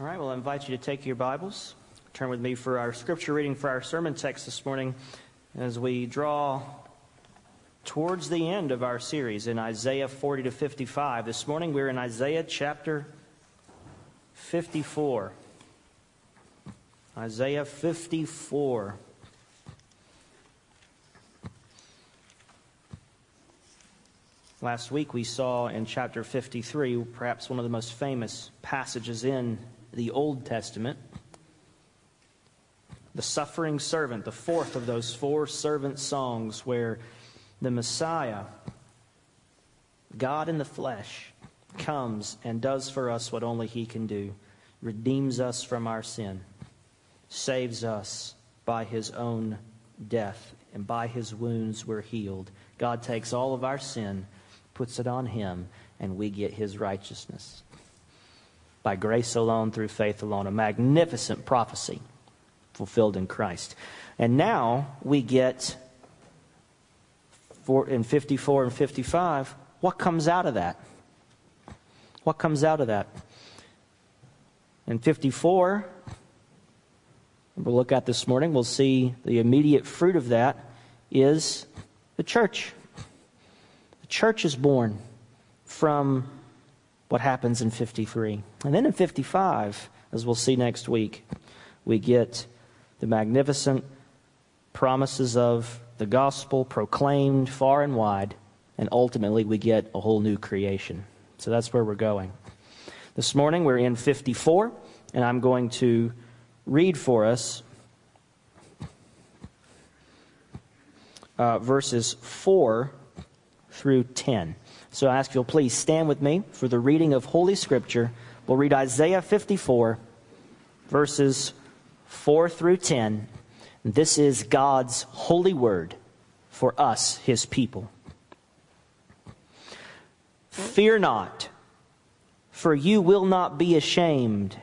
All right, well, I invite you to take your Bibles. Turn with me for our scripture reading for our sermon text this morning as we draw towards the end of our series in Isaiah 40 to 55. This morning we're in Isaiah chapter 54. Isaiah 54. Last week we saw in chapter 53 perhaps one of the most famous passages in the Old Testament. The suffering servant, the fourth of those four servant songs where the Messiah, God in the flesh, comes and does for us what only He can do redeems us from our sin, saves us by His own death, and by His wounds we're healed. God takes all of our sin puts it on him, and we get his righteousness. By grace alone, through faith alone. A magnificent prophecy fulfilled in Christ. And now we get in 54 and 55 what comes out of that? What comes out of that? In 54, we'll look at this morning, we'll see the immediate fruit of that is the church The church is born from what happens in 53. And then in 55, as we'll see next week, we get the magnificent promises of the gospel proclaimed far and wide, and ultimately we get a whole new creation. So that's where we're going. This morning we're in 54, and I'm going to read for us uh, verses 4 through 10. So I ask you'll please stand with me for the reading of Holy Scripture. We'll read Isaiah 54, verses 4 through 10. This is God's holy word for us, his people. Fear not, for you will not be ashamed.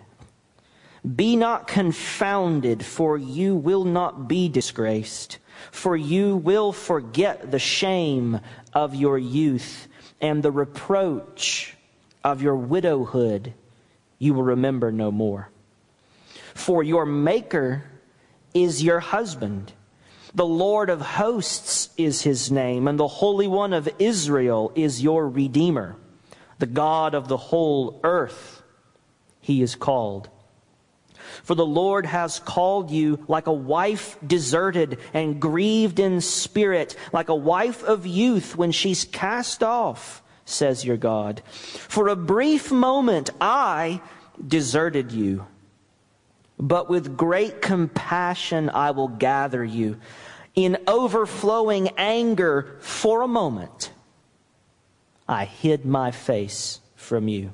Be not confounded, for you will not be disgraced. For you will forget the shame of your youth and the reproach of your widowhood you will remember no more. For your Maker is your husband. The Lord of hosts is his name, and the Holy One of Israel is your Redeemer. The God of the whole earth, he is called. For the Lord has called you like a wife deserted and grieved in spirit, like a wife of youth when she's cast off, says your God. For a brief moment I deserted you, but with great compassion I will gather you. In overflowing anger for a moment, I hid my face from you.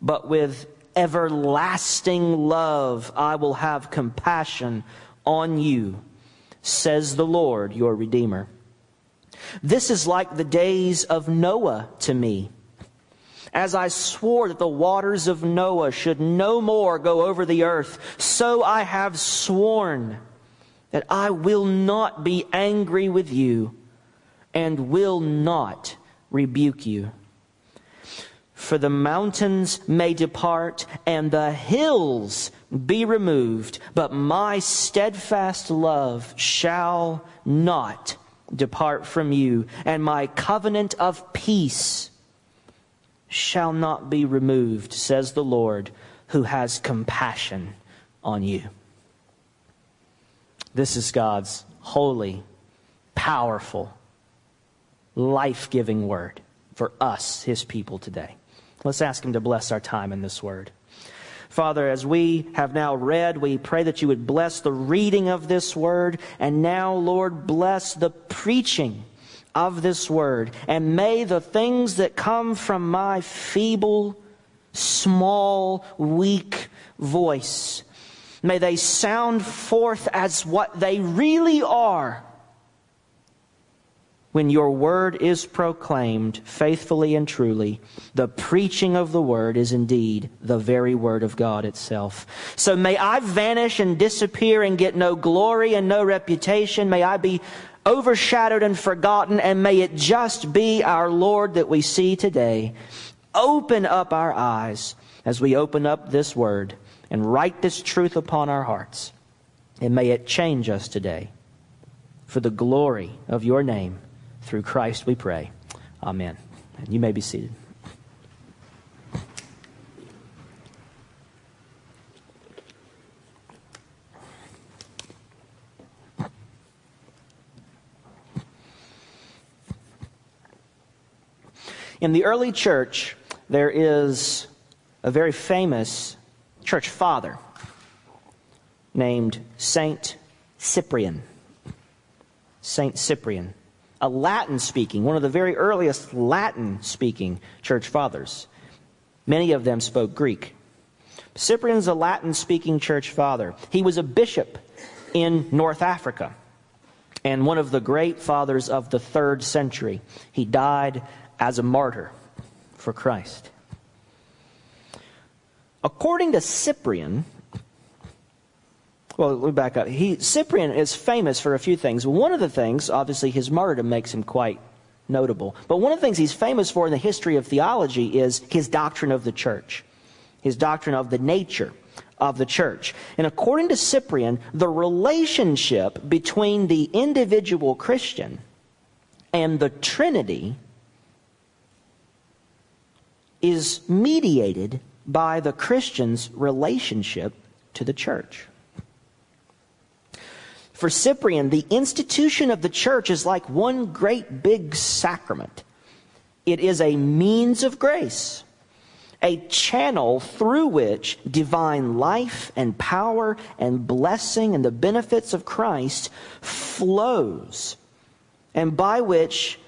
But with everlasting love, I will have compassion on you, says the Lord, your Redeemer. This is like the days of Noah to me. As I swore that the waters of Noah should no more go over the earth, so I have sworn that I will not be angry with you and will not rebuke you. For the mountains may depart and the hills be removed, but my steadfast love shall not depart from you, and my covenant of peace shall not be removed, says the Lord, who has compassion on you. This is God's holy, powerful, life giving word for us, his people today. Let's ask Him to bless our time in this word. Father, as we have now read, we pray that you would bless the reading of this word. And now, Lord, bless the preaching of this word. And may the things that come from my feeble, small, weak voice, may they sound forth as what they really are when your word is proclaimed faithfully and truly, the preaching of the word is indeed the very word of God itself. So may I vanish and disappear and get no glory and no reputation. May I be overshadowed and forgotten, and may it just be our Lord that we see today. Open up our eyes as we open up this word and write this truth upon our hearts. And may it change us today for the glory of your name. Through Christ we pray. Amen. And you may be seated. In the early church, there is a very famous church father named Saint Cyprian. Saint Cyprian, a Latin speaking, one of the very earliest Latin speaking church fathers. Many of them spoke Greek. Cyprian's a Latin speaking church father. He was a bishop in North Africa and one of the great fathers of the third century. He died as a martyr for Christ. According to Cyprian, well, let me back up. He, Cyprian is famous for a few things. One of the things, obviously, his martyrdom makes him quite notable. But one of the things he's famous for in the history of theology is his doctrine of the church, his doctrine of the nature of the church. And according to Cyprian, the relationship between the individual Christian and the Trinity is mediated by the Christian's relationship to the church. For Cyprian, the institution of the church is like one great big sacrament. It is a means of grace, a channel through which divine life and power and blessing and the benefits of Christ flows, and by which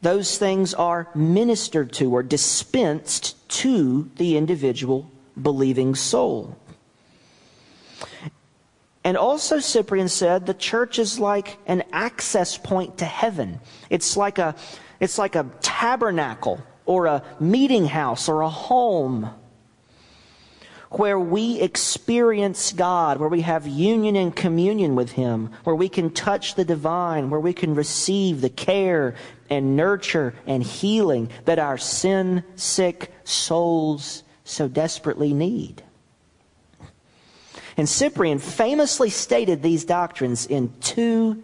those things are ministered to or dispensed to the individual believing soul. And also, Cyprian said the church is like an access point to heaven. It's like a, it's like a tabernacle or a meeting house or a home where we experience God, where we have union and communion with Him, where we can touch the divine, where we can receive the care and nurture and healing that our sin sick souls so desperately need. And Cyprian famously stated these doctrines in two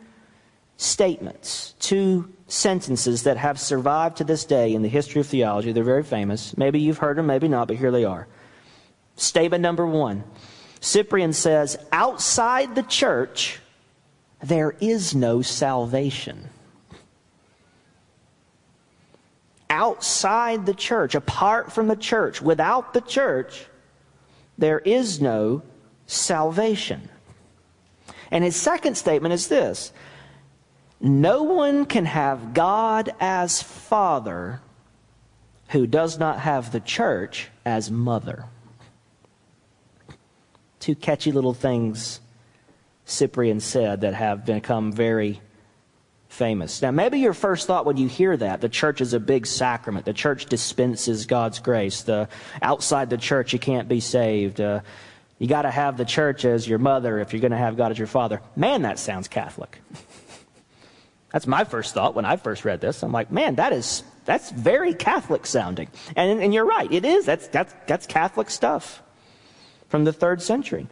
statements, two sentences that have survived to this day in the history of theology. They're very famous. Maybe you've heard them, maybe not, but here they are. Statement number one Cyprian says, outside the church, there is no salvation. Outside the church, apart from the church, without the church, there is no salvation. And his second statement is this No one can have God as father who does not have the church as mother. Two catchy little things Cyprian said that have become very famous. Now, maybe your first thought when you hear that, the church is a big sacrament. The church dispenses God's grace. The outside the church, you can't be saved. Uh, you got to have the church as your mother if you're going to have God as your father. Man, that sounds Catholic. that's my first thought when I first read this. I'm like, man, that is that's very Catholic sounding. And, and you're right, it is. That's, that's, that's Catholic stuff from the third century.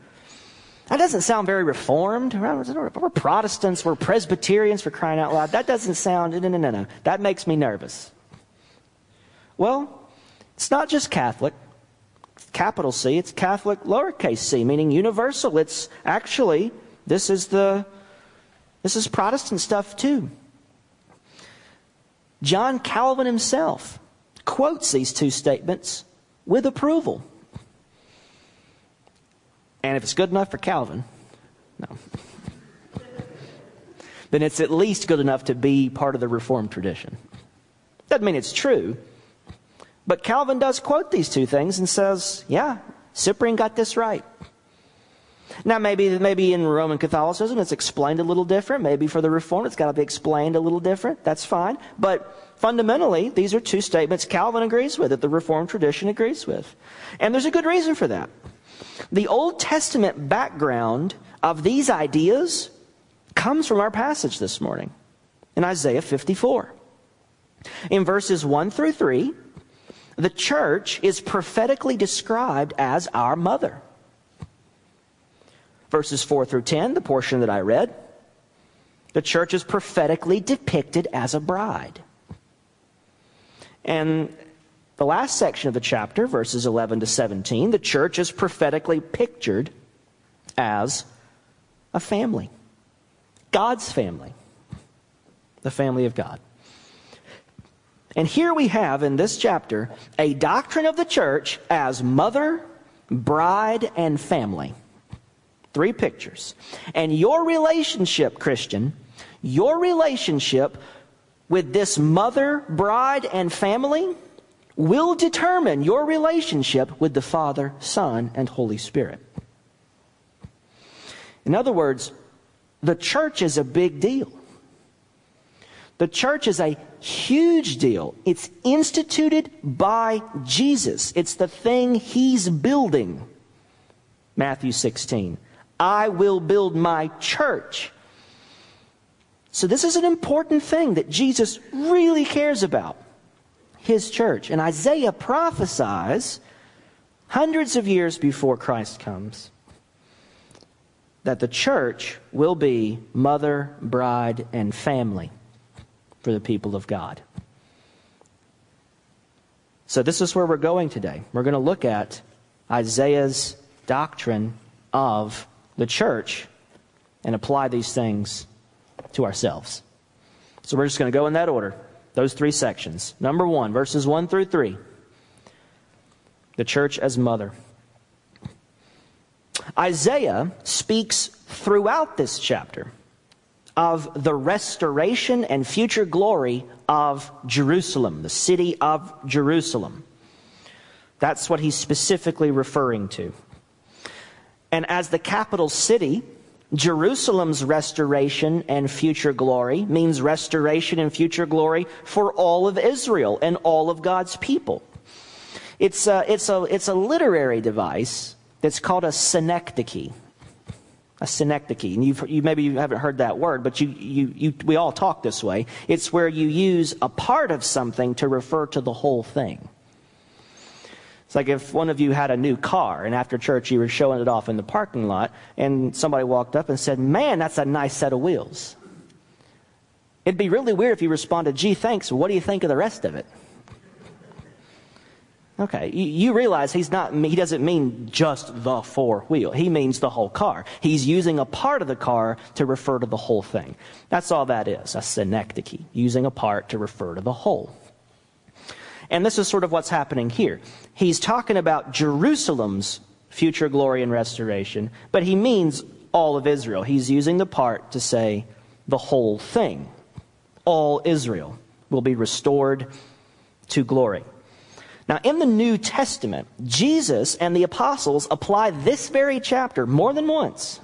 That doesn't sound very reformed. We're Protestants, we're Presbyterians for crying out loud. That doesn't sound, no, no, no, no. That makes me nervous. Well, it's not just Catholic capital C, it's Catholic lowercase c, meaning universal. It's actually, this is the, this is Protestant stuff too. John Calvin himself quotes these two statements with approval. And if it's good enough for Calvin, no. then it's at least good enough to be part of the Reformed tradition. Doesn't mean it's true, but Calvin does quote these two things and says, yeah, Cyprian got this right. Now, maybe, maybe in Roman Catholicism it's explained a little different. Maybe for the Reformed it's got to be explained a little different. That's fine. But fundamentally, these are two statements Calvin agrees with, that the Reformed tradition agrees with. And there's a good reason for that. The Old Testament background of these ideas comes from our passage this morning in Isaiah 54. In verses 1 through 3, the church is prophetically described as our mother. Verses 4 through 10, the portion that I read, the church is prophetically depicted as a bride. And the last section of the chapter, verses 11 to 17, the church is prophetically pictured as a family. God's family. The family of God. And here we have in this chapter a doctrine of the church as mother, bride, and family. Three pictures. And your relationship, Christian, your relationship with this mother, bride, and family will determine your relationship with the Father, Son, and Holy Spirit. In other words, the church is a big deal. The church is a huge deal. It's instituted by Jesus. It's the thing he's building. Matthew 16. I will build my church. So this is an important thing that Jesus really cares about. His church. And Isaiah prophesies hundreds of years before Christ comes that the church will be mother, bride, and family for the people of God. So, this is where we're going today. We're going to look at Isaiah's doctrine of the church and apply these things to ourselves. So, we're just going to go in that order, those three sections. Number one, verses 1 through 3. The church as mother. Isaiah speaks throughout this chapter of the restoration and future glory of Jerusalem, the city of Jerusalem. That's what he's specifically referring to. And as the capital city, Jerusalem's restoration and future glory means restoration and future glory for all of Israel and all of God's people. It's a, it's a, it's a literary device that's called a synecdoche a synecdoche. And you've, you maybe you haven't heard that word, but you, you, you, we all talk this way. It's where you use a part of something to refer to the whole thing. It's like if one of you had a new car and after church you were showing it off in the parking lot and somebody walked up and said, Man, that's a nice set of wheels. It'd be really weird if you responded, Gee, thanks. What do you think of the rest of it? Okay, you, realize he's not, he doesn't mean just the four wheel. He means the whole car. He's using a part of the car to refer to the whole thing. That's all that is, a synecdoche, using a part to refer to the whole. And this is sort of what's happening here. He's talking about Jerusalem's future glory and restoration, but he means all of Israel. He's using the part to say the whole thing. All Israel will be restored to glory. Now, in the New Testament, Jesus and the apostles apply this very chapter more than once.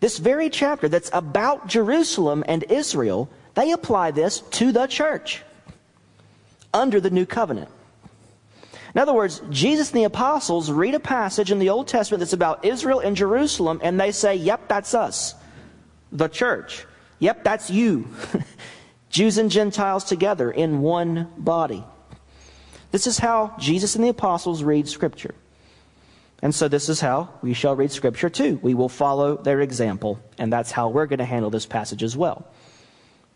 This very chapter that's about Jerusalem and Israel, they apply this to the church under the new covenant. In other words, Jesus and the apostles read a passage in the Old Testament that's about Israel and Jerusalem, and they say, Yep, that's us, the church. Yep, that's you. Jews and Gentiles together in one body. This is how Jesus and the apostles read Scripture. And so this is how we shall read Scripture too. We will follow their example, and that's how we're going to handle this passage as well.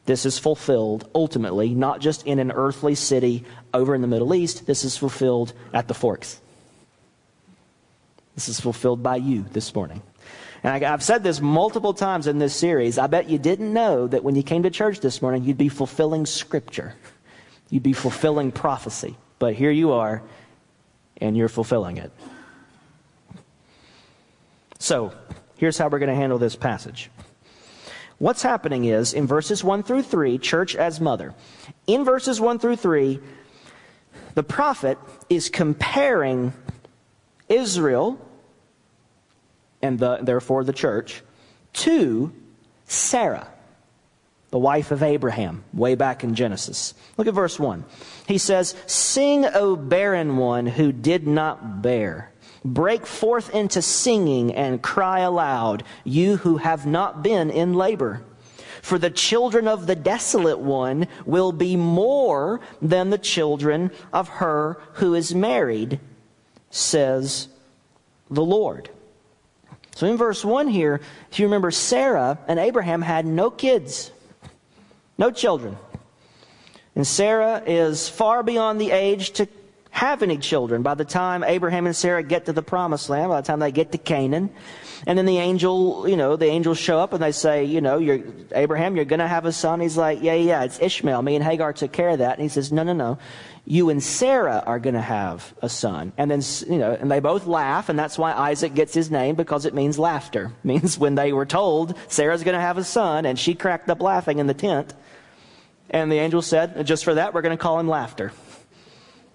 This is fulfilled ultimately, not just in an earthly city over in the Middle East, this is fulfilled at the Forks. This is fulfilled by you this morning. And I, have said this multiple times in this series. I bet you didn't know that when you came to church this morning, you'd be fulfilling Scripture, you'd be fulfilling prophecy. But here you are, and you're fulfilling it. So, here's how we're going to handle this passage. What's happening is, in verses 1 through 3, church as mother. In verses 1 through 3, the prophet is comparing Israel, and the, therefore the church, to Sarah the wife of Abraham, way back in Genesis. Look at verse 1. He says, Sing, O barren one who did not bear. Break forth into singing and cry aloud, you who have not been in labor. For the children of the desolate one will be more than the children of her who is married, says the Lord. So in verse 1 here, if you remember, Sarah and Abraham had no kids, no children. And Sarah is far beyond the age to have any children by the time Abraham and Sarah get to the promised land, by the time they get to Canaan. And then the angel, you know, the angels show up and they say, you know, you're, Abraham, you're going to have a son. He's like, yeah, yeah, it's Ishmael. Me and Hagar took care of that. And he says, no, no, no. You and Sarah are going to have a son. And then, you know, and they both laugh. And that's why Isaac gets his name because it means laughter. It means when they were told Sarah's going to have a son and she cracked up laughing in the tent. And the angel said, just for that, we're going to call him laughter.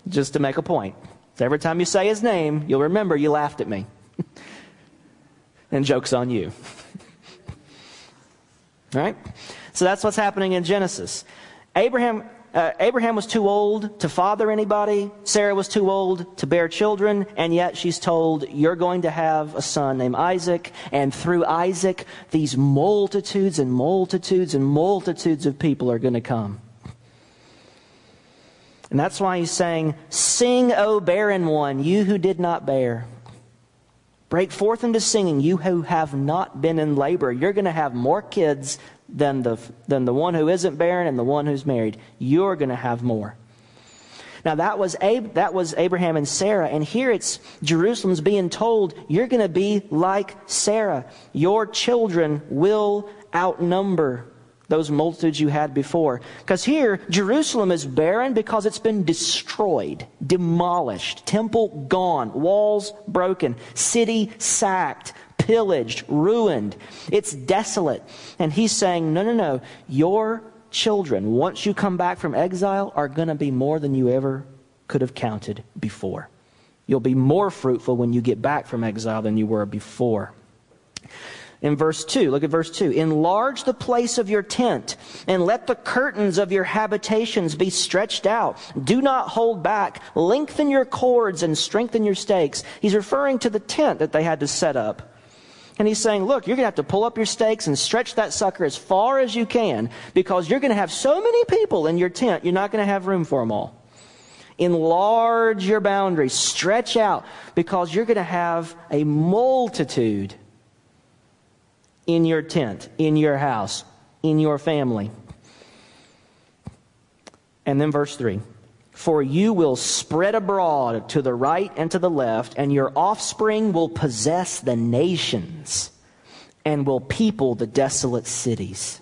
Just to make a point. So every time you say his name, you'll remember you laughed at me. and joke's on you. right? So that's what's happening in Genesis. Abraham, uh, Abraham was too old to father anybody. Sarah was too old to bear children. And yet she's told, You're going to have a son named Isaac. And through Isaac, these multitudes and multitudes and multitudes of people are going to come. And that's why he's saying, Sing, O barren one, you who did not bear. Break forth into singing, you who have not been in labor. You're going to have more kids than the, than the one who isn't barren and the one who's married. You're going to have more. Now that was, Ab- that was Abraham and Sarah, and here it's Jerusalem's being told, you're going to be like Sarah. Your children will outnumber those multitudes you had before. Because here, Jerusalem is barren because it's been destroyed, demolished, temple gone, walls broken, city sacked, pillaged, ruined. It's desolate. And he's saying, no, no, no. Your children, once you come back from exile, are going to be more than you ever could have counted before. You'll be more fruitful when you get back from exile than you were before in verse 2. Look at verse 2. Enlarge the place of your tent and let the curtains of your habitations be stretched out. Do not hold back. Lengthen your cords and strengthen your stakes. He's referring to the tent that they had to set up. And he's saying, look, you're going to have to pull up your stakes and stretch that sucker as far as you can because you're going to have so many people in your tent, you're not going to have room for them all. Enlarge your boundaries, stretch out because you're going to have a multitude in your tent, in your house, in your family. And then verse 3 For you will spread abroad to the right and to the left, and your offspring will possess the nations and will people the desolate cities.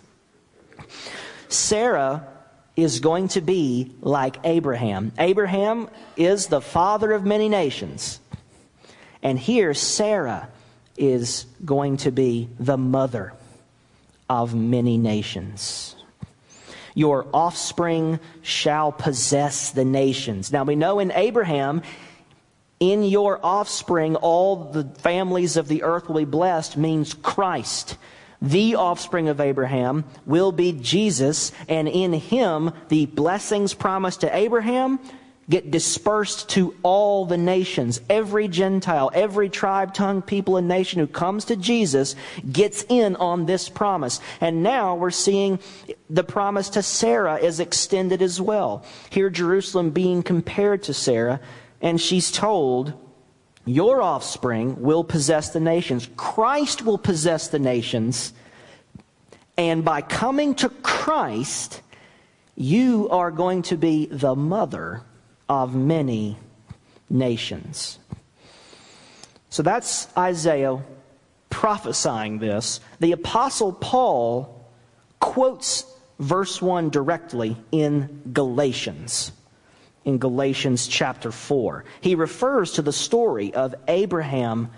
Sarah is going to be like Abraham. Abraham is the father of many nations. And here, Sarah is going to be the mother of many nations. Your offspring shall possess the nations. Now we know in Abraham, in your offspring, all the families of the earth will be blessed means Christ. The offspring of Abraham will be Jesus, and in him, the blessings promised to Abraham get dispersed to all the nations. Every Gentile, every tribe, tongue, people, and nation who comes to Jesus gets in on this promise. And now we're seeing the promise to Sarah is extended as well. Here, Jerusalem being compared to Sarah, and she's told, Your offspring will possess the nations. Christ will possess the nations. And by coming to Christ, you are going to be the mother of many nations. So that's Isaiah prophesying this. The Apostle Paul quotes verse 1 directly in Galatians. In Galatians chapter 4. He refers to the story of Abraham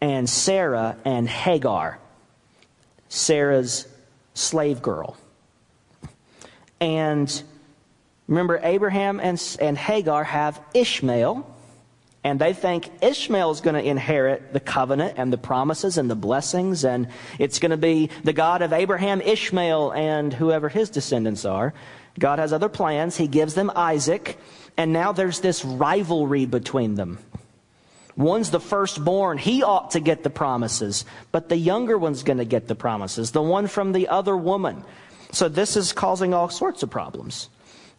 and Sarah and Hagar, Sarah's slave girl. And Remember, Abraham and, and Hagar have Ishmael, and they think Ishmael is going to inherit the covenant and the promises and the blessings, and it's going to be the God of Abraham, Ishmael, and whoever his descendants are. God has other plans. He gives them Isaac, and now there's this rivalry between them. One's the firstborn. He ought to get the promises, but the younger one's going to get the promises, the one from the other woman. So this is causing all sorts of problems.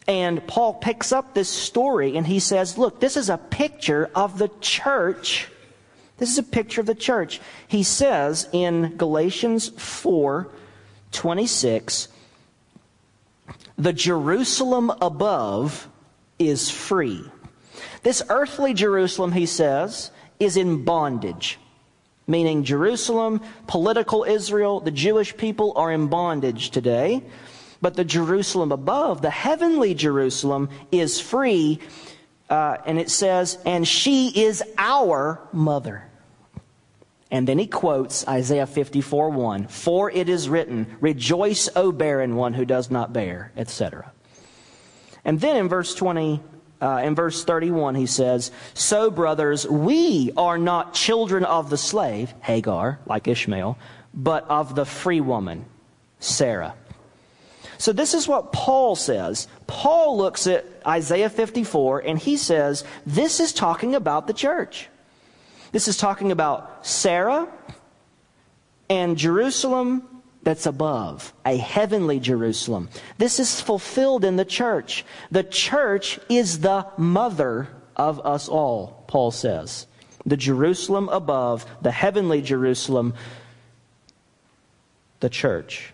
And Paul picks up this story and he says, look, this is a picture of the church. This is a picture of the church. He says in Galatians 4 26, the Jerusalem above is free. This earthly Jerusalem, he says, is in bondage. Meaning Jerusalem, political Israel, the Jewish people are in bondage today. But the Jerusalem above, the heavenly Jerusalem, is free. Uh, and it says, and she is our mother. And then he quotes Isaiah 54 1 For it is written, Rejoice, O barren one who does not bear, etc. And then in verse 20, uh, in verse 31, he says, So, brothers, we are not children of the slave, Hagar, like Ishmael, but of the free woman, Sarah. So, this is what Paul says. Paul looks at Isaiah 54 and he says, This is talking about the church. This is talking about Sarah and Jerusalem that's above, a heavenly Jerusalem. This is fulfilled in the church. The church is the mother of us all, Paul says. The Jerusalem above, the heavenly Jerusalem, the church.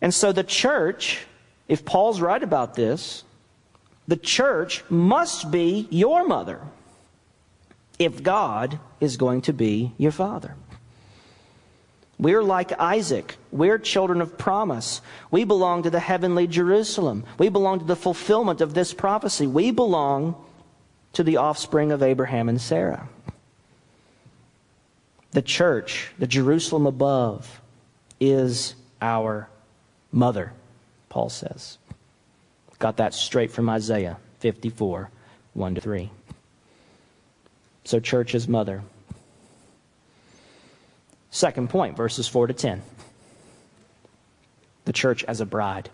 And so the church, if Paul's right about this, the church must be your mother if God is going to be your father. We're like Isaac. We're children of promise. We belong to the heavenly Jerusalem. We belong to the fulfillment of this prophecy. We belong to the offspring of Abraham and Sarah. The church, the Jerusalem above, is our mother, Paul says. Got that straight from Isaiah 54 1 to 3. So, church is mother. Second point, verses 4 to 10. The church as a bride.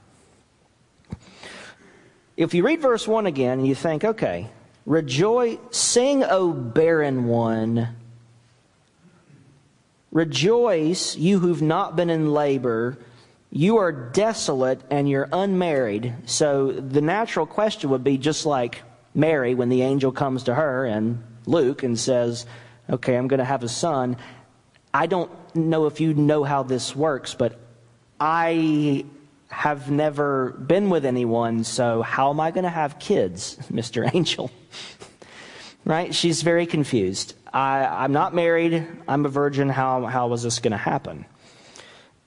If you read verse 1 again and you think, okay, rejoice, sing, O barren one. Rejoice, you who've not been in labor. You are desolate and you're unmarried. So the natural question would be just like Mary when the angel comes to her and Luke and says, Okay, I'm going to have a son. I don't know if you know how this works, but I have never been with anyone, so how am I going to have kids, Mr. Angel? right? She's very confused. I, am not married. I'm a virgin. How, how was this going to happen?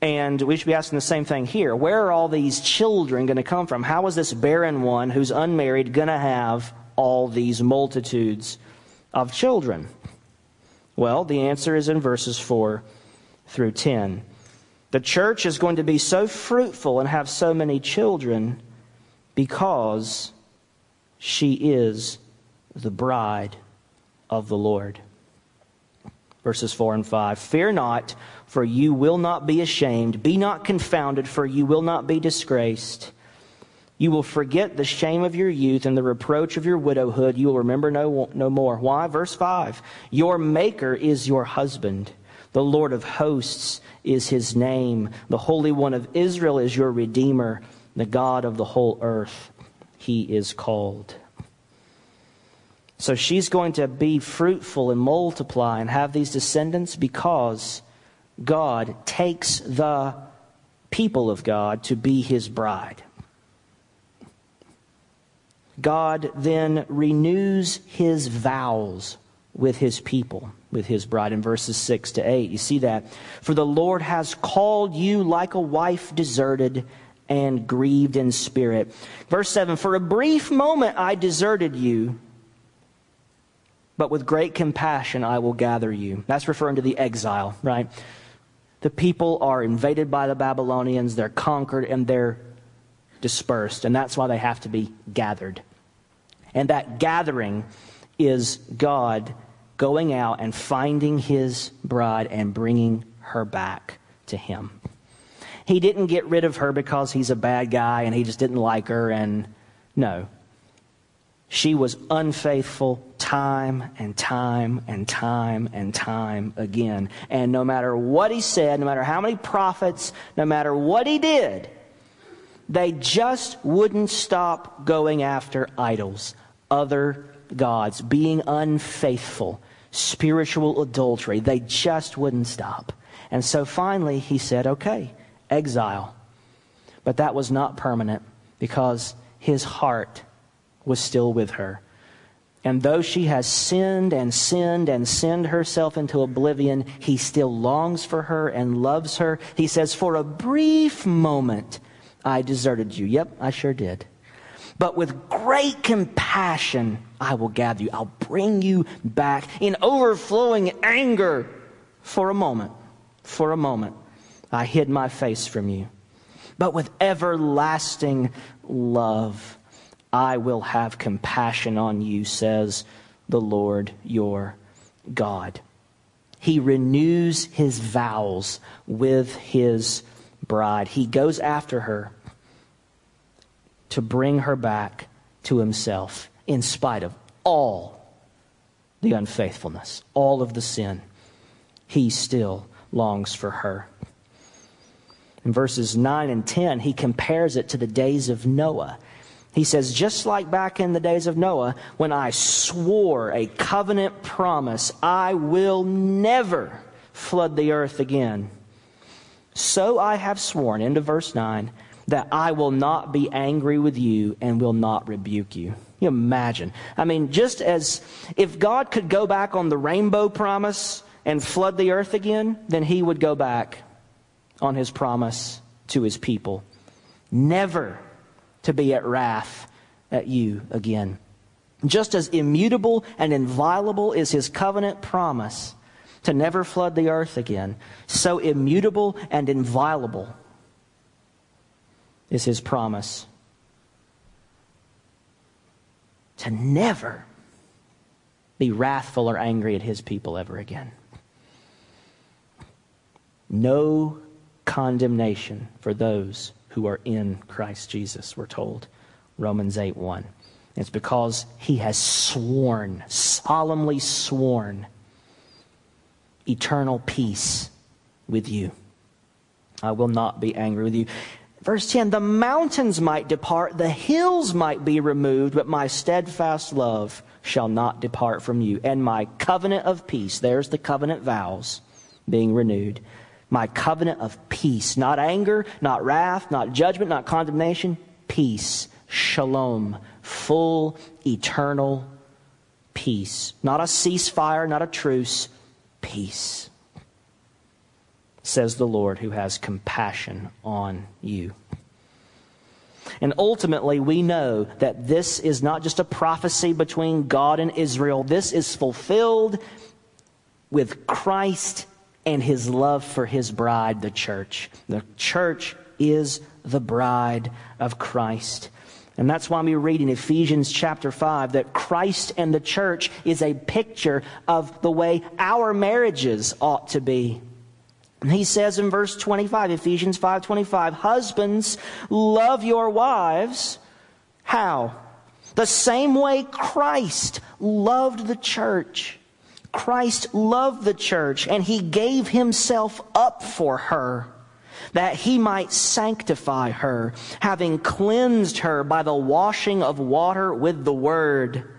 And we should be asking the same thing here. Where are all these children going to come from? How is this barren one who's unmarried going to have all these multitudes of children? Well, the answer is in verses 4 through 10. The church is going to be so fruitful and have so many children because she is the bride of the Lord. Verses 4 and 5 Fear not, for you will not be ashamed. Be not confounded, for you will not be disgraced. You will forget the shame of your youth and the reproach of your widowhood. You will remember no, no more. Why? Verse 5 Your Maker is your husband. The Lord of hosts is his name. The Holy One of Israel is your Redeemer. The God of the whole earth, he is called. So she's going to be fruitful and multiply and have these descendants because God takes the people of God to be his bride. God then renews his vows with his people, with his bride in verses 6 to 8. You see that? For the Lord has called you like a wife deserted and grieved in spirit. Verse 7 For a brief moment I deserted you, but with great compassion I will gather you. That's referring to the exile, right? The people are invaded by the Babylonians, they're conquered, and they're dispersed, and that's why they have to be gathered. And that gathering is God going out and finding his bride and bringing her back to him. He didn't get rid of her because he's a bad guy and he just didn't like her, and no. She was unfaithful time and time and time and time again. And no matter what he said, no matter how many prophets, no matter what he did, they just wouldn't stop going after idols, other gods, being unfaithful, spiritual adultery. They just wouldn't stop. And so finally he said, okay, exile. But that was not permanent because his heart was still with her. And though she has sinned and sinned and sinned herself into oblivion, he still longs for her and loves her. He says, For a brief moment, I deserted you. Yep, I sure did. But with great compassion, I will gather you. I'll bring you back in overflowing anger for a moment. For a moment, I hid my face from you. But with everlasting love, I will have compassion on you, says the Lord your God. He renews his vows with his bride. He goes after her to bring her back to himself in spite of all the unfaithfulness, all of the sin. He still longs for her. In verses 9 and 10, he compares it to the days of Noah. He says, just like back in the days of Noah, when I swore a covenant promise, I will never flood the earth again. So I have sworn, into verse 9, that I will not be angry with you and will not rebuke you. You imagine. I mean, just as if God could go back on the rainbow promise and flood the earth again, then he would go back on his promise to his people. Never to be at wrath at you again. Just as immutable and inviolable is his covenant promise to never flood the earth again, so immutable and inviolable is his promise to never be wrathful or angry at his people ever again. No condemnation for those who are in Christ Jesus, we're told. Romans 8 1. It's because he has sworn, solemnly sworn, eternal peace with you. I will not be angry with you. Verse 10 The mountains might depart, the hills might be removed, but my steadfast love shall not depart from you. And my covenant of peace, there's the covenant vows being renewed, my covenant of peace. Not anger, not wrath, not judgment, not condemnation. Peace. Shalom. Full, eternal peace. Not a ceasefire, not a truce. Peace. Says the Lord who has compassion on you. And ultimately, we know that this is not just a prophecy between God and Israel. This is fulfilled with Christ and his love for his bride, the church. The church is the bride of Christ. And that's why we read in Ephesians chapter 5 that Christ and the church is a picture of the way our marriages ought to be. And he says in verse 25, Ephesians 5:25, "Husbands, love your wives." How? The same way Christ loved the church Christ loved the church and he gave himself up for her that he might sanctify her, having cleansed her by the washing of water with the word,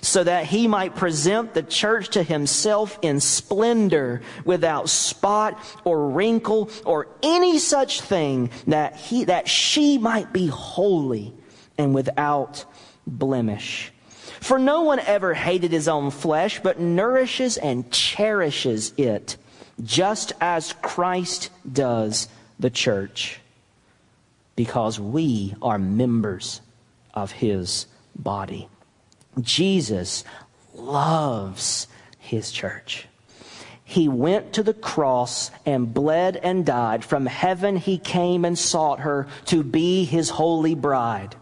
so that he might present the church to himself in splendor, without spot or wrinkle or any such thing, that he, that she might be holy and without blemish. For no one ever hated his own flesh, but nourishes and cherishes it, just as Christ does the church, because we are members of his body. Jesus loves his church. He went to the cross and bled and died. From heaven he came and sought her to be his holy bride.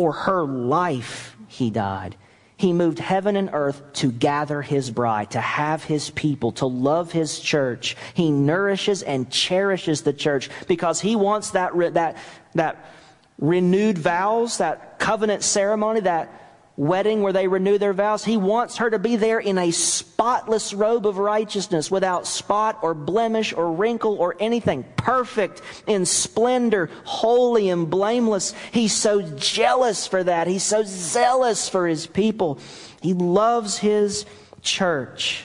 For her life, he died. He moved heaven and earth to gather his bride, to have his people, to love his church. He nourishes and cherishes the church because he wants that, that, that renewed vows, that covenant ceremony, that wedding where they renew their vows. He wants her to be there in a spotless robe of righteousness without spot or blemish or wrinkle or anything. Perfect in splendor, holy and blameless. He's so jealous for that. He's so zealous for his people. He loves his church.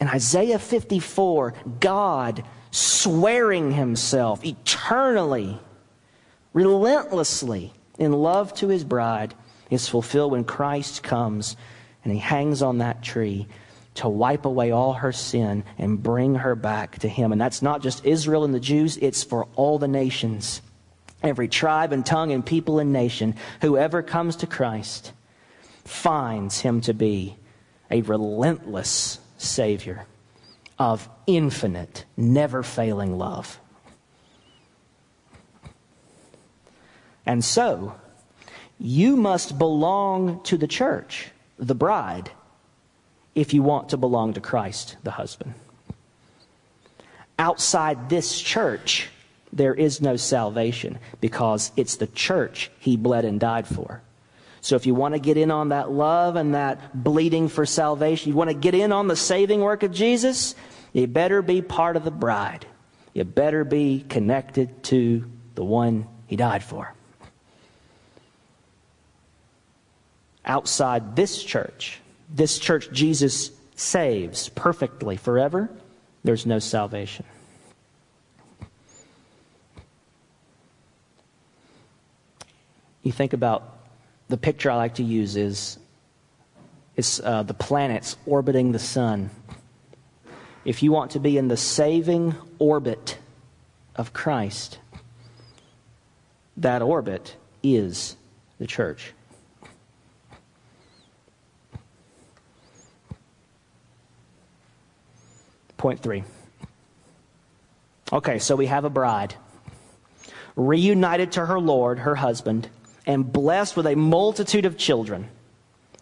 In Isaiah 54, God swearing himself eternally, relentlessly in love to his bride is fulfilled when Christ comes and he hangs on that tree to wipe away all her sin and bring her back to him. And that's not just Israel and the Jews, it's for all the nations. Every tribe and tongue and people and nation, whoever comes to Christ finds him to be a relentless Savior of infinite, never failing love. And so, you must belong to the church, the bride, if you want to belong to Christ, the husband. Outside this church, there is no salvation because it's the church he bled and died for. So if you want to get in on that love and that bleeding for salvation, you want to get in on the saving work of Jesus, you better be part of the bride. You better be connected to the one he died for. Outside this church, this church Jesus saves perfectly forever, there's no salvation. You think about the picture I like to use is, is uh, the planets orbiting the sun. If you want to be in the saving orbit of Christ, that orbit is the church. Point three. Okay, so we have a bride reunited to her Lord, her husband, and blessed with a multitude of children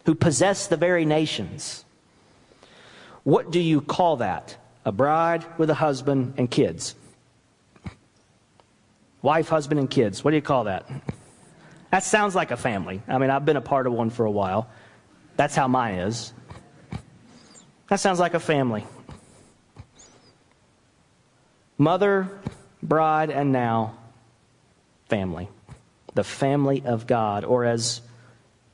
who possess the very nations. What do you call that? A bride with a husband and kids. Wife, husband, and kids. What do you call that? That sounds like a family. I mean, I've been a part of one for a while. That's how mine is. That sounds like a family. Mother, bride, and now family. The family of God, or as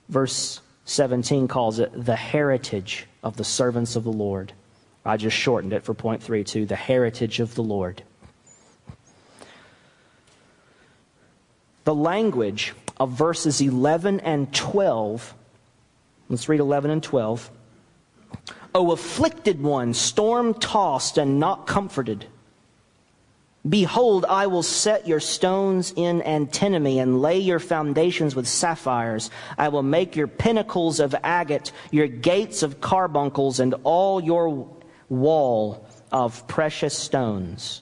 verse 17 calls it, the heritage of the servants of the Lord. I just shortened it for point three, too. The heritage of the Lord. The language of verses 11 and 12, let's read 11 and 12. O afflicted one, storm tossed and not comforted Behold, I will set your stones in antimony and lay your foundations with sapphires. I will make your pinnacles of agate, your gates of carbuncles, and all your wall of precious stones.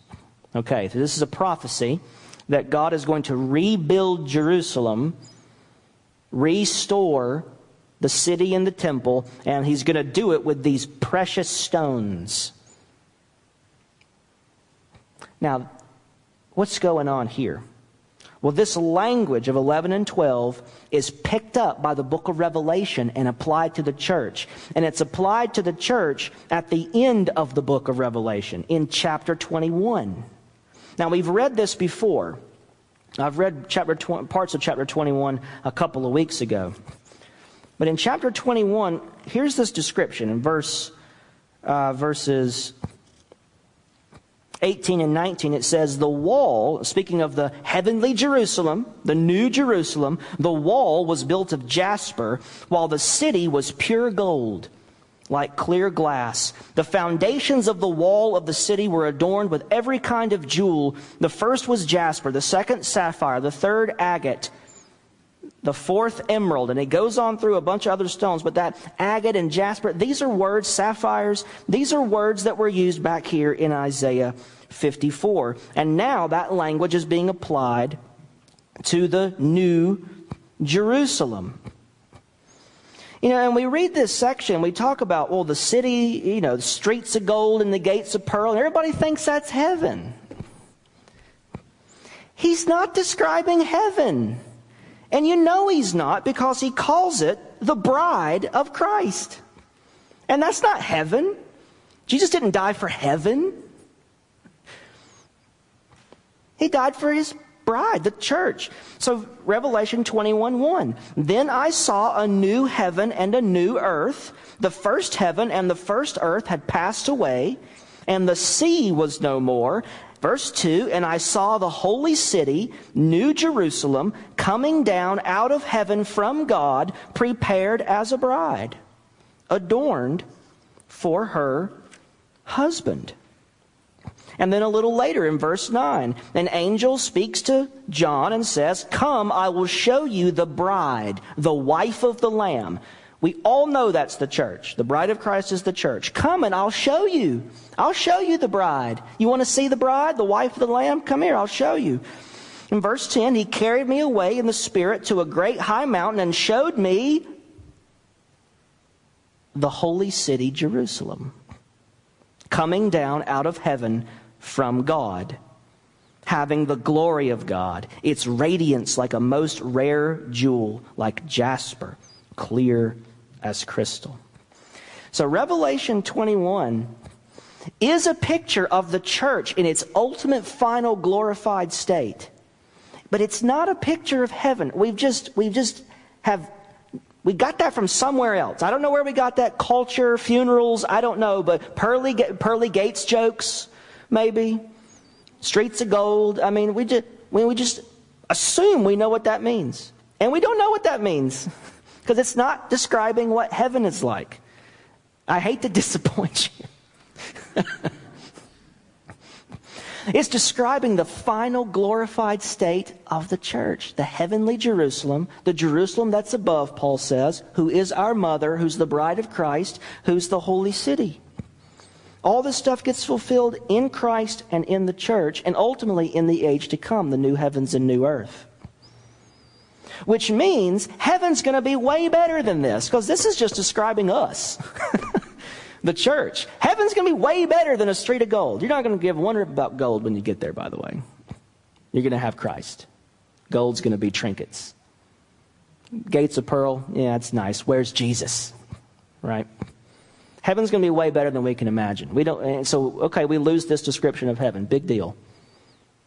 Okay, so this is a prophecy that God is going to rebuild Jerusalem, restore the city and the temple, and he's going to do it with these precious stones. Now, what's going on here? Well, this language of 11 and 12 is picked up by the book of Revelation and applied to the church. And it's applied to the church at the end of the book of Revelation in chapter 21. Now, we've read this before. I've read chapter tw- parts of chapter 21 a couple of weeks ago. But in chapter 21, here's this description in verse, uh, verses 18 and 19, it says, The wall, speaking of the heavenly Jerusalem, the new Jerusalem, the wall was built of jasper, while the city was pure gold, like clear glass. The foundations of the wall of the city were adorned with every kind of jewel. The first was jasper, the second sapphire, the third agate the fourth emerald, and it goes on through a bunch of other stones, but that agate and jasper, these are words, sapphires, these are words that were used back here in Isaiah 54. And now that language is being applied to the new Jerusalem. You know, and we read this section, we talk about, well, the city, you know, the streets of gold and the gates of pearl, and everybody thinks that's heaven. He's not describing heaven. And you know he's not because he calls it the bride of Christ. And that's not heaven. Jesus didn't die for heaven. He died for his bride, the church. So Revelation 21 1. Then I saw a new heaven and a new earth. The first heaven and the first earth had passed away, and the sea was no more. Verse 2 And I saw the holy city, New Jerusalem, coming down out of heaven from God, prepared as a bride, adorned for her husband. And then a little later in verse 9, an angel speaks to John and says, Come, I will show you the bride, the wife of the Lamb. We all know that's the church. The bride of Christ is the church. Come and I'll show you. I'll show you the bride. You want to see the bride, the wife of the Lamb? Come here, I'll show you. In verse 10, he carried me away in the Spirit to a great high mountain and showed me the holy city, Jerusalem, coming down out of heaven from God, having the glory of God, its radiance like a most rare jewel, like jasper, clear as crystal. So, Revelation 21 is a picture of the church in its ultimate final glorified state. But it's not a picture of heaven. We've just, we've just have, we got that from somewhere else. I don't know where we got that culture, funerals, I don't know, but pearly, pearly gates jokes, maybe. Streets of gold. I mean, we just, we, we just assume we know what that means. And we don't know what that means because it's not describing what heaven is like. I hate to disappoint you. it's describing the final glorified state of the church, the heavenly Jerusalem, the Jerusalem that's above, Paul says, who is our mother, who's the bride of Christ, who's the holy city. All this stuff gets fulfilled in Christ and in the church, and ultimately in the age to come, the new heavens and new earth. Which means heaven's going to be way better than this, because this is just describing us, the church. Heaven's going to be way better than a street of gold. You're not going to give one rip about gold when you get there, by the way. You're going to have Christ. Gold's going to be trinkets. Gates of pearl, yeah, it's nice. Where's Jesus? Right? Heaven's going to be way better than we can imagine. We don't, so, okay, we lose this description of heaven. Big deal.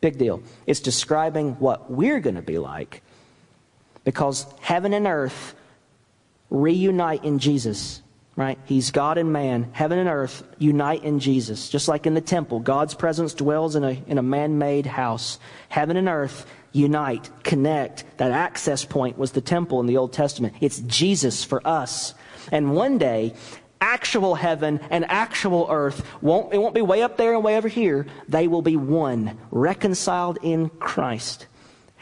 Big deal. It's describing what we're going to be like because heaven and earth reunite in Jesus, right? He's God and man. Heaven and earth unite in Jesus. Just like in the temple, God's presence dwells in a, in a man made house. Heaven and earth unite, connect. That access point was the temple in the Old Testament. It's Jesus for us. And one day, actual heaven and actual earth won't, it won't be way up there and way over here. They will be one, reconciled in Christ.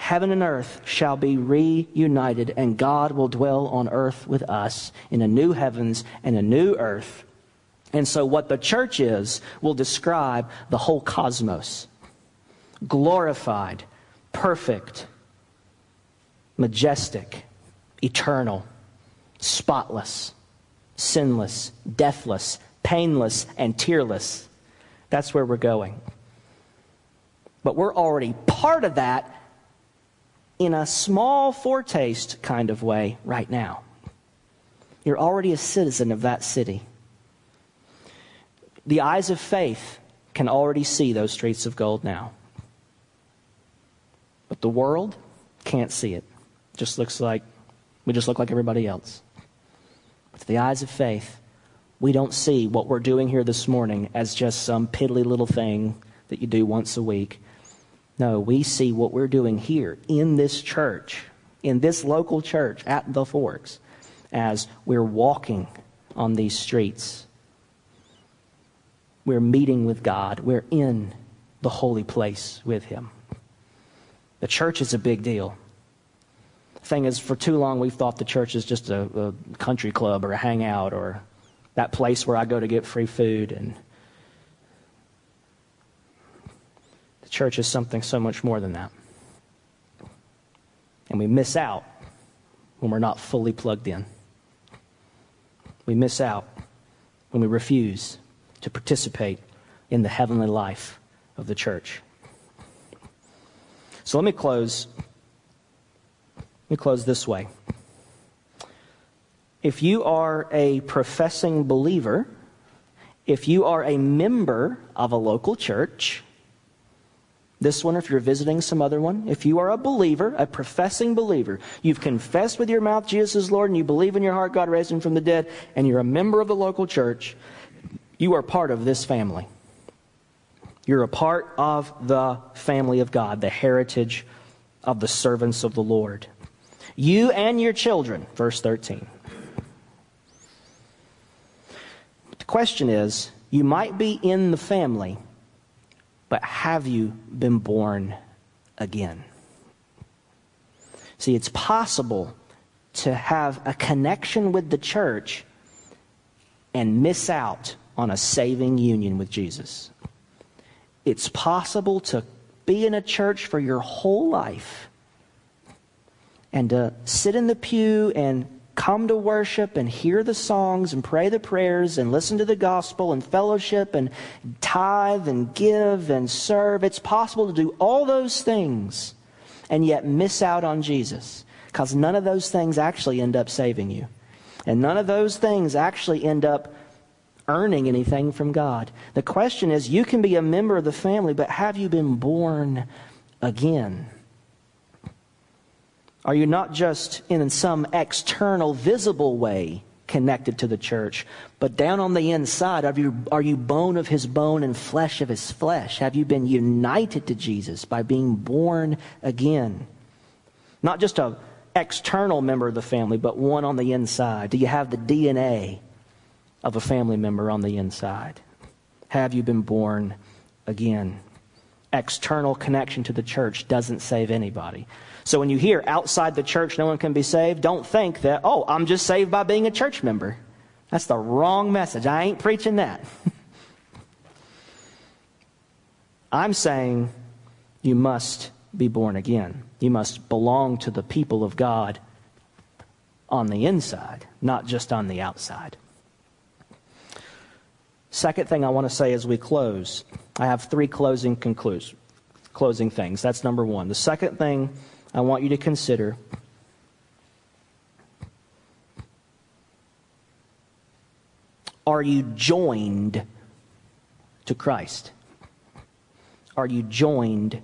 Heaven and earth shall be reunited, and God will dwell on earth with us in a new heavens and a new earth. And so, what the church is will describe the whole cosmos glorified, perfect, majestic, eternal, spotless sinless, deathless, painless, and tearless. That's where we're going. But we're already part of that in a small foretaste kind of way right now. You're already a citizen of that city. The eyes of faith can already see those streets of gold now. But the world can't see it. Just looks like we just look like everybody else. With the eyes of faith, we don't see what we're doing here this morning as just some piddly little thing that you do once a week. No, we see what we're doing here in this church, in this local church at the Forks, as we're walking on these streets. We're meeting with God. We're in the holy place with Him. The church is a big deal thing is, for too long, we've thought the church is just a, a country club or a hangout or that place where I go to get free food. And the church is something so much more than that. And we miss out when we're not fully plugged in. We miss out when we refuse to participate in the heavenly life of the church. So let me close. Let me close this way. If you are a professing believer, if you are a member of a local church, this one, or if you're visiting some other one, if you are a believer, a professing believer, you've confessed with your mouth Jesus is Lord and you believe in your heart God raised him from the dead, and you're a member of the local church, you are part of this family. You're a part of the family of God, the heritage of the servants of the Lord. You and your children, verse 13. The question is you might be in the family, but have you been born again? See, it's possible to have a connection with the church and miss out on a saving union with Jesus. It's possible to be in a church for your whole life and to sit in the pew and come to worship and hear the songs and pray the prayers and listen to the gospel and fellowship and tithe and give and serve. It's possible to do all those things and yet miss out on Jesus because none of those things actually end up saving you. And none of those things actually end up earning anything from God. The question is you can be a member of the family, but have you been born again? Are you not just in some external, visible way connected to the church, but down on the inside, are you, are you bone of his bone and flesh of his flesh? Have you been united to Jesus by being born again? Not just a external member of the family, but one on the inside. Do you have the DNA of a family member on the inside? Have you been born again? External connection to the church doesn't save anybody. So when you hear outside the church no one can be saved, don't think that, oh, I'm just saved by being a church member. That's the wrong message. I ain't preaching that. I'm saying you must be born again. You must belong to the people of God on the inside, not just on the outside. Second thing I want to say as we close, I have three closing conclusions, closing things. That's number one. The second thing I want you to consider Are you joined to Christ? Are you joined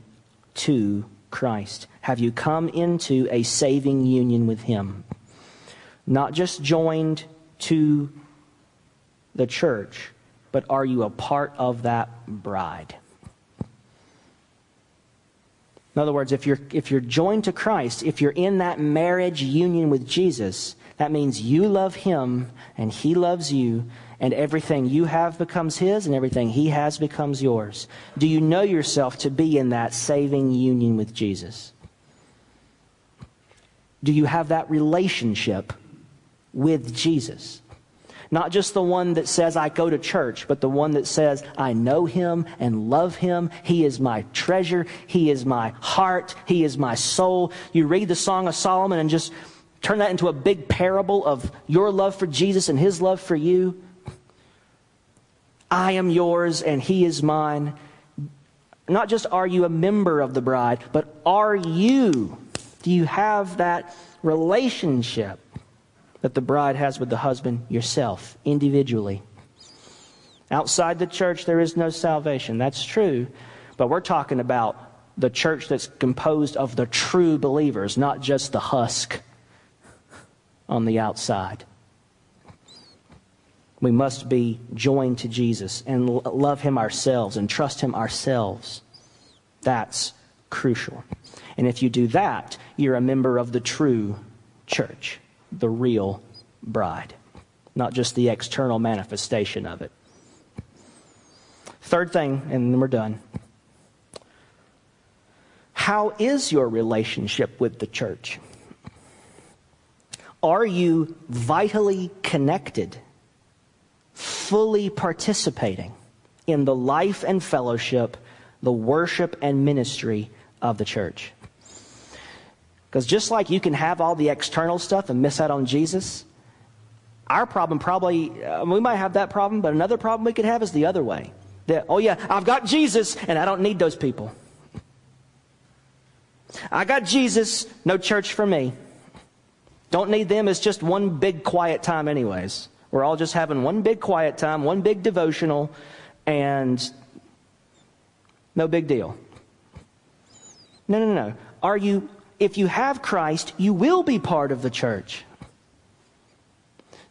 to Christ? Have you come into a saving union with Him? Not just joined to the church, but are you a part of that bride? In other words, if you're, if you're joined to Christ, if you're in that marriage union with Jesus, that means you love Him and He loves you, and everything you have becomes His and everything He has becomes yours. Do you know yourself to be in that saving union with Jesus? Do you have that relationship with Jesus? Not just the one that says, I go to church, but the one that says, I know him and love him. He is my treasure. He is my heart. He is my soul. You read the Song of Solomon and just turn that into a big parable of your love for Jesus and his love for you. I am yours and he is mine. Not just are you a member of the bride, but are you? Do you have that relationship? That the bride has with the husband yourself, individually. Outside the church, there is no salvation. That's true. But we're talking about the church that's composed of the true believers, not just the husk on the outside. We must be joined to Jesus and love Him ourselves and trust Him ourselves. That's crucial. And if you do that, you're a member of the true church the real bride, not just the external manifestation of it. Third thing, and then we're done. How is your relationship with the church? Are you vitally connected, fully participating in the life and fellowship, the worship and ministry of the church? Because just like you can have all the external stuff and miss out on Jesus, our problem probably, uh, we might have that problem, but another problem we could have is the other way. That, oh yeah, I've got Jesus and I don't need those people. I got Jesus, no church for me. Don't need them. It's just one big quiet time, anyways. We're all just having one big quiet time, one big devotional, and no big deal. No, no, no. Are you, if you have Christ, you will be part of the church.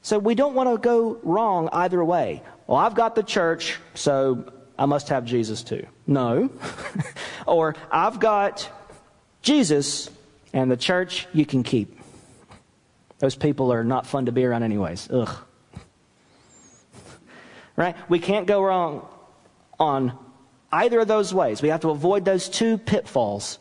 So we don't want to go wrong either way. Well, I've got the church, so I must have Jesus too. No. or I've got Jesus and the church you can keep. Those people are not fun to be around, anyways. Ugh. Right? We can't go wrong on either of those ways. We have to avoid those two pitfalls.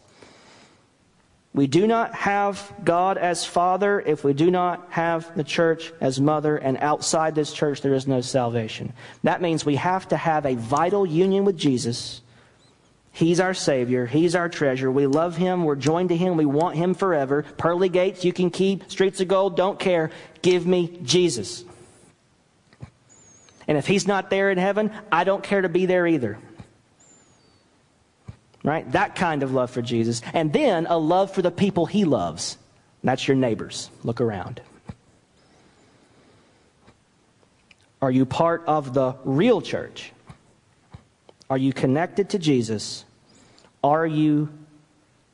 We do not have God as Father if we do not have the church as Mother, and outside this church there is no salvation. That means we have to have a vital union with Jesus. He's our Savior. He's our treasure. We love Him. We're joined to Him. We want Him forever. Pearly gates you can keep. Streets of gold, don't care. Give me Jesus. And if He's not there in heaven, I don't care to be there either. Right? That kind of love for Jesus. And then a love for the people he loves. That's your neighbors. Look around. Are you part of the real church? Are you connected to Jesus? Are you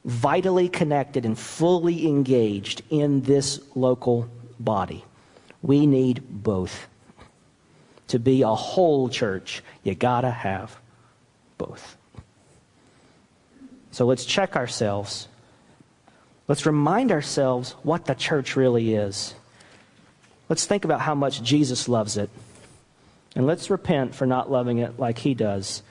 vitally connected and fully engaged in this local body? We need both. To be a whole church, you gotta have both. So let's check ourselves. Let's remind ourselves what the church really is. Let's think about how much Jesus loves it. And let's repent for not loving it like he does.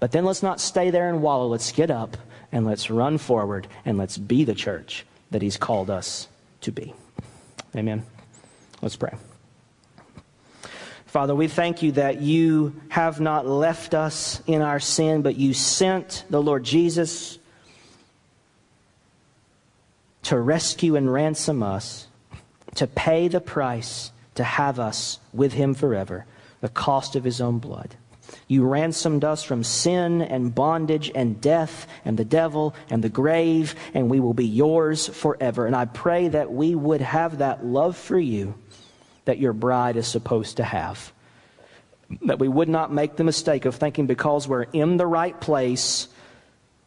But then let's not stay there and wallow. Let's get up and let's run forward and let's be the church that he's called us to be. Amen. Let's pray. Father, we thank you that you have not left us in our sin, but you sent the Lord Jesus to rescue and ransom us, to pay the price to have us with him forever, the cost of his own blood. You ransomed us from sin and bondage and death and the devil and the grave, and we will be yours forever. And I pray that we would have that love for you that your bride is supposed to have. That we would not make the mistake of thinking because we're in the right place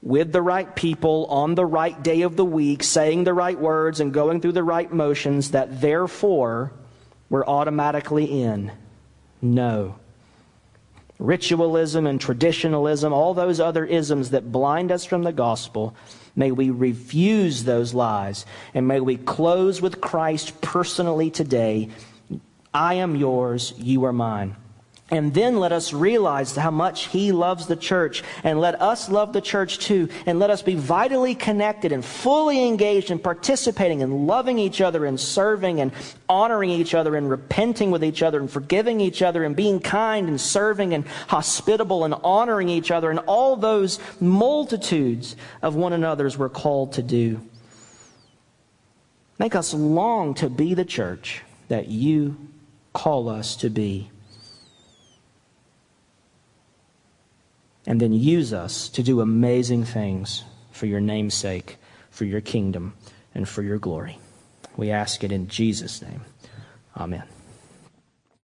with the right people on the right day of the week, saying the right words and going through the right motions, that therefore we're automatically in. No. Ritualism and traditionalism, all those other isms that blind us from the gospel, may we refuse those lies and may we close with Christ personally today. I am yours, you are mine. And then let us realize how much He loves the church. And let us love the church too. And let us be vitally connected and fully engaged in participating and loving each other and serving and honoring each other and repenting with each other and forgiving each other and being kind and serving and hospitable and honoring each other and all those multitudes of one another's we're called to do. Make us long to be the church that you call us to be. And then use us to do amazing things for your name's sake, for your kingdom, and for your glory. We ask it in Jesus' name. Amen.